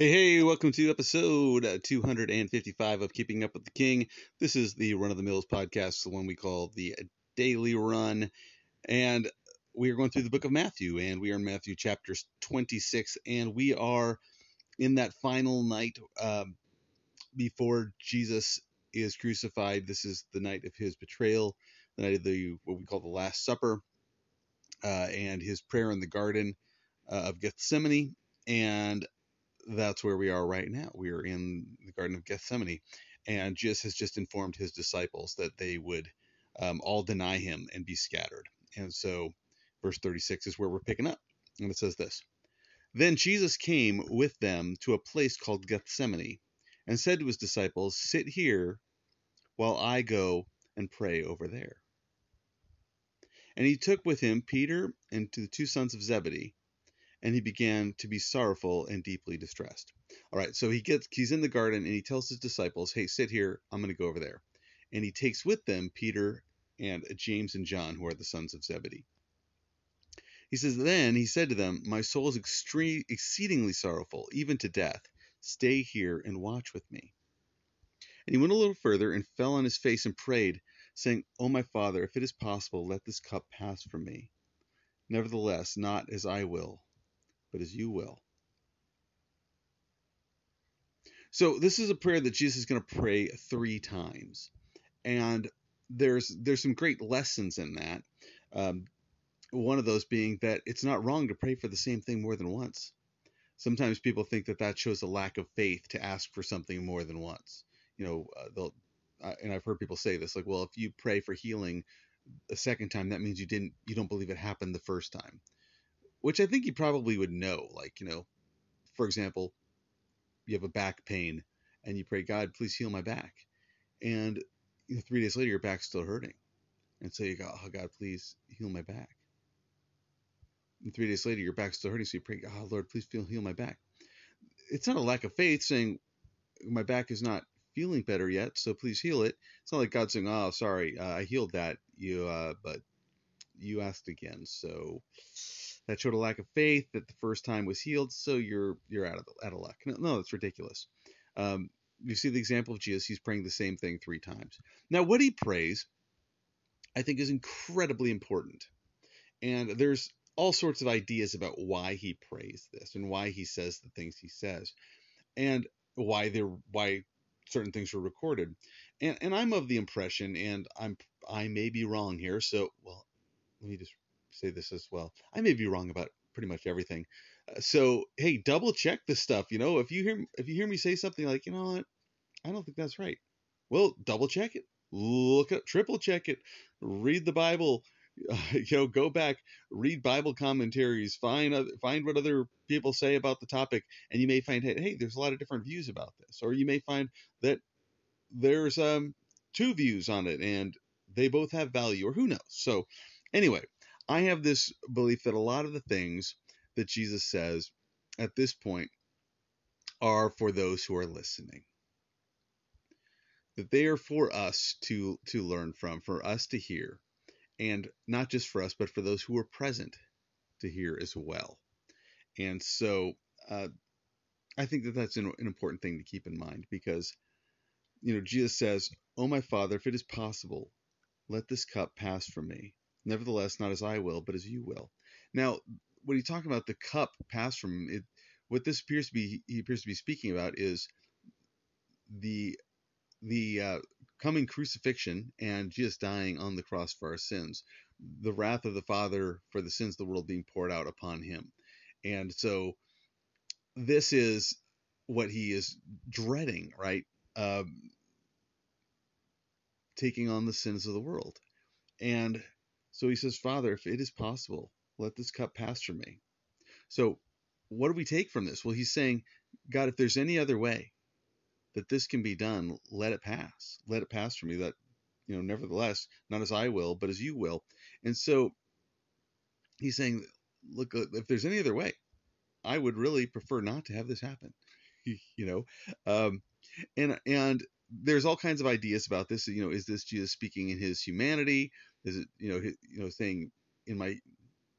Hey, hey, welcome to episode uh, 255 of Keeping Up with the King. This is the Run of the Mills podcast, the one we call the Daily Run. And we are going through the book of Matthew, and we are in Matthew chapter 26, and we are in that final night um, before Jesus is crucified. This is the night of his betrayal, the night of the what we call the Last Supper, uh, and his prayer in the Garden uh, of Gethsemane. And that's where we are right now. We are in the Garden of Gethsemane, and Jesus has just informed his disciples that they would um, all deny him and be scattered. And so, verse 36 is where we're picking up. And it says this Then Jesus came with them to a place called Gethsemane and said to his disciples, Sit here while I go and pray over there. And he took with him Peter and the two sons of Zebedee and he began to be sorrowful and deeply distressed. All right, so he gets he's in the garden and he tells his disciples, "Hey, sit here. I'm going to go over there." And he takes with them Peter and James and John, who are the sons of Zebedee. He says, "Then he said to them, My soul is extreme, exceedingly sorrowful, even to death. Stay here and watch with me." And he went a little further and fell on his face and prayed, saying, "O my Father, if it is possible, let this cup pass from me. Nevertheless, not as I will, but as you will. So this is a prayer that Jesus is going to pray three times, and there's there's some great lessons in that. Um, one of those being that it's not wrong to pray for the same thing more than once. Sometimes people think that that shows a lack of faith to ask for something more than once. You know, uh, they'll uh, and I've heard people say this like, well, if you pray for healing a second time, that means you didn't you don't believe it happened the first time which I think you probably would know. Like, you know, for example, you have a back pain and you pray, God, please heal my back. And you know, three days later, your back's still hurting. And so you go, oh, God, please heal my back. And three days later, your back's still hurting. So you pray, oh, Lord, please feel, heal my back. It's not a lack of faith saying, my back is not feeling better yet, so please heal it. It's not like God saying, oh, sorry, uh, I healed that, you, uh, but you asked again. So that showed a lack of faith that the first time was healed, so you're you're out of out of luck. No, that's ridiculous. Um, you see the example of Jesus; he's praying the same thing three times. Now, what he prays, I think, is incredibly important, and there's all sorts of ideas about why he prays this and why he says the things he says, and why they're why certain things were recorded. And and I'm of the impression, and I'm I may be wrong here, so well, let me just say this as well. I may be wrong about pretty much everything. Uh, so hey, double check this stuff. You know, if you hear if you hear me say something like, you know what, I don't think that's right. Well, double check it. Look at triple check it. Read the Bible. Uh, you know, go back, read Bible commentaries, find other, find what other people say about the topic, and you may find hey, hey, there's a lot of different views about this, or you may find that there's um two views on it and they both have value, or who knows. So anyway, I have this belief that a lot of the things that Jesus says at this point are for those who are listening. That they are for us to to learn from, for us to hear, and not just for us, but for those who are present to hear as well. And so, uh, I think that that's an, an important thing to keep in mind because, you know, Jesus says, "Oh my Father, if it is possible, let this cup pass from me." Nevertheless, not as I will, but as you will. Now, when you talk about the cup passed from it, what this appears to be, he appears to be speaking about is the the uh, coming crucifixion and Jesus dying on the cross for our sins, the wrath of the Father for the sins of the world being poured out upon him, and so this is what he is dreading, right? Um, taking on the sins of the world, and so he says, Father, if it is possible, let this cup pass from me. So what do we take from this? Well, he's saying, God, if there's any other way that this can be done, let it pass. Let it pass from me. That, you know, nevertheless, not as I will, but as you will. And so he's saying, look, uh, if there's any other way, I would really prefer not to have this happen. you know, um, and and there's all kinds of ideas about this. You know, is this Jesus speaking in his humanity? Is it you know you know saying in my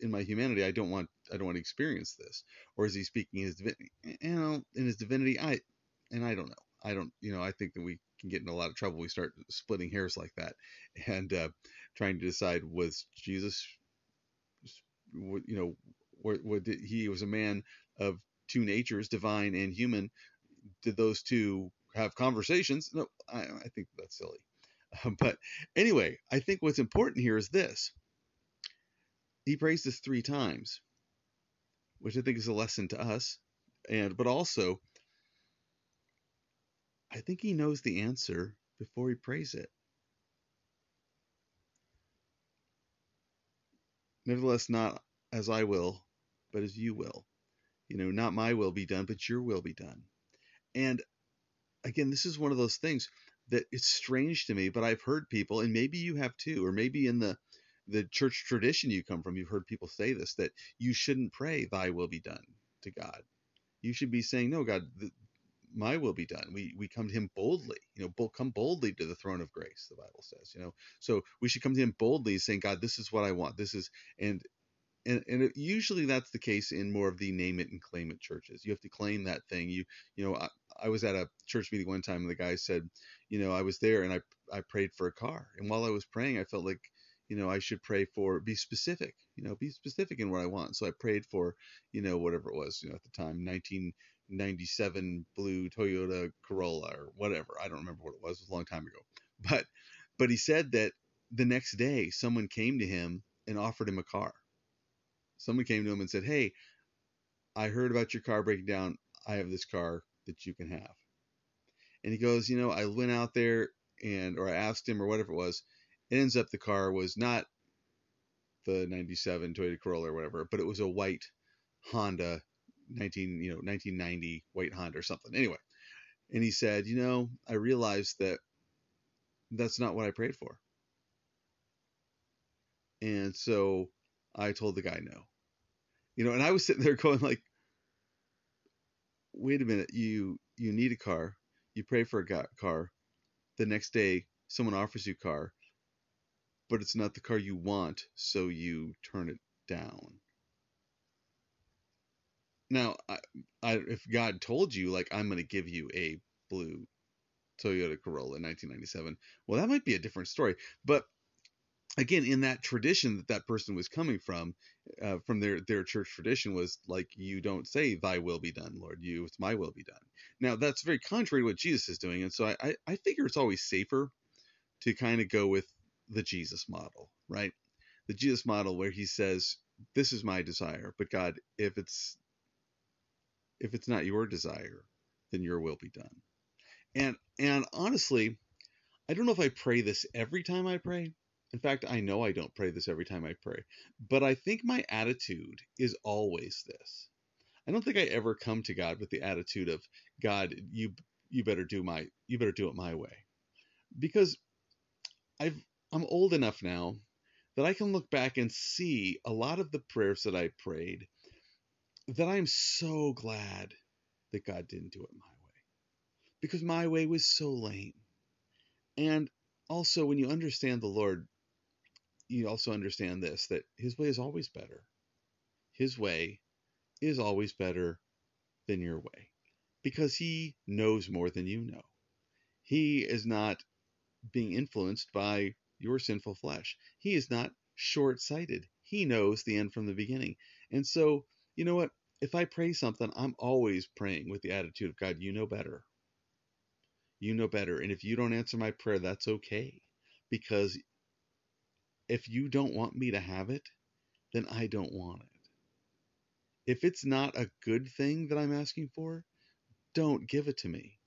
in my humanity I don't want I don't want to experience this, or is he speaking in his divinity? You know, in his divinity. I and I don't know. I don't, you know, I think that we can get in a lot of trouble. We start splitting hairs like that and uh, trying to decide was Jesus, you know, what, what did, he was a man of two natures, divine and human. Did those two have conversations? No, I, I think that's silly. but anyway, I think what's important here is this. He prays this three times, which I think is a lesson to us, and but also I think he knows the answer before he prays it. Nevertheless, not as I will, but as you will. You know, not my will be done, but your will be done. And again, this is one of those things that it's strange to me, but I've heard people, and maybe you have too, or maybe in the the church tradition you come from, you've heard people say this that you shouldn't pray, "Thy will be done" to God. You should be saying, "No, God, my will be done. We we come to him boldly, you know, come boldly to the throne of grace, the Bible says, you know. So we should come to him boldly saying, God, this is what I want. This is and and, and it, usually that's the case in more of the name it and claim it churches. You have to claim that thing. You you know, I, I was at a church meeting one time and the guy said, you know, I was there and I I prayed for a car. And while I was praying, I felt like you know, I should pray for, be specific, you know, be specific in what I want. So I prayed for, you know, whatever it was, you know, at the time, 1997 blue Toyota Corolla or whatever. I don't remember what it was. It was a long time ago. But but he said that the next day someone came to him and offered him a car. Someone came to him and said, "Hey, I heard about your car breaking down. I have this car that you can have." And he goes, "You know, I went out there and or I asked him or whatever it was. It ends up the car was not the 97 Toyota Corolla or whatever, but it was a white Honda 19, you know, 1990 white Honda or something. Anyway, and he said, you know, I realized that that's not what I prayed for. And so I told the guy no. You know, and I was sitting there going like, wait a minute, you you need a car, you pray for a car, the next day someone offers you a car, but it's not the car you want, so you turn it down. Now, I, I, if God told you, like, I'm going to give you a blue Toyota Corolla in 1997, well, that might be a different story. But again, in that tradition that that person was coming from, uh, from their their church tradition, was like, you don't say, "Thy will be done, Lord." You, it's my will be done. Now, that's very contrary to what Jesus is doing, and so I, I, I figure it's always safer to kind of go with the Jesus model, right? The Jesus model where he says, "This is my desire, but God, if it's if it's not your desire, then your will be done. And and honestly, I don't know if I pray this every time I pray. In fact, I know I don't pray this every time I pray. But I think my attitude is always this. I don't think I ever come to God with the attitude of God, you you better do my you better do it my way. Because I've I'm old enough now that I can look back and see a lot of the prayers that I prayed that I'm so glad that God didn't do it my way. Because my way was so lame. And also, when you understand the Lord, you also understand this that His way is always better. His way is always better than your way because He knows more than you know. He is not being influenced by your sinful flesh. He is not short sighted. He knows the end from the beginning. And so you know what? If I pray something, I'm always praying with the attitude of God, you know better. You know better. And if you don't answer my prayer, that's okay. Because if you don't want me to have it, then I don't want it. If it's not a good thing that I'm asking for, don't give it to me.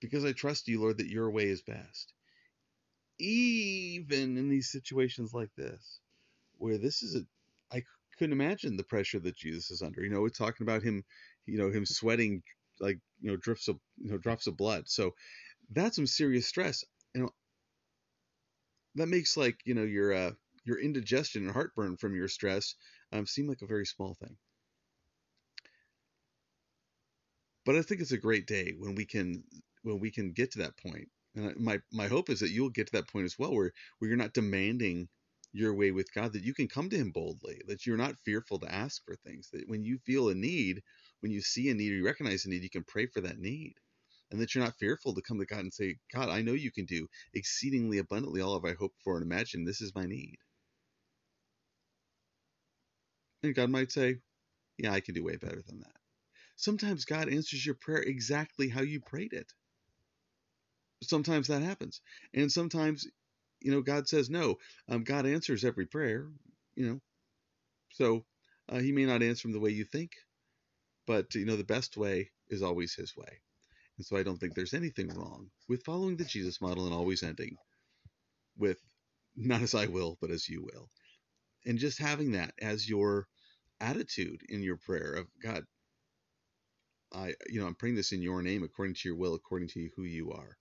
Because I trust you, Lord, that your way is best. Even in these situations like this, where this is a I couldn't imagine the pressure that Jesus is under. You know, we're talking about him, you know, him sweating like you know drips of you know drops of blood. So that's some serious stress. That makes like you know your uh, your indigestion and heartburn from your stress um, seem like a very small thing. But I think it's a great day when we can when we can get to that point. And my my hope is that you'll get to that point as well, where where you're not demanding your way with God that you can come to Him boldly, that you're not fearful to ask for things, that when you feel a need, when you see a need or you recognize a need, you can pray for that need. And that you're not fearful to come to God and say, God, I know you can do exceedingly abundantly all of I hope for and imagine. This is my need. And God might say, Yeah, I can do way better than that. Sometimes God answers your prayer exactly how you prayed it. Sometimes that happens. And sometimes you know, God says no. Um, God answers every prayer, you know. So uh, He may not answer them the way you think, but you know, the best way is always His way. And so I don't think there's anything wrong with following the Jesus model and always ending with not as I will, but as you will. And just having that as your attitude in your prayer of God, I, you know, I'm praying this in your name, according to your will, according to who you are.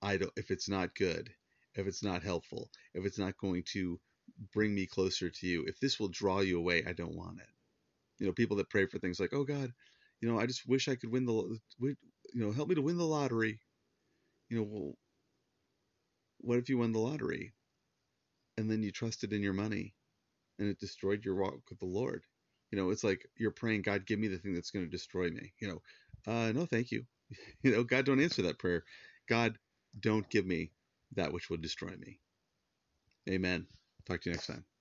I don't, if it's not good, if it's not helpful, if it's not going to bring me closer to you, if this will draw you away, I don't want it. You know, people that pray for things like, oh God, you know, I just wish I could win the, you know, help me to win the lottery. You know, well, what if you won the lottery and then you trusted in your money and it destroyed your walk with the Lord? You know, it's like you're praying, God, give me the thing that's going to destroy me. You know, uh, no, thank you. You know, God, don't answer that prayer. God, don't give me that which would destroy me. Amen. Talk to you next time.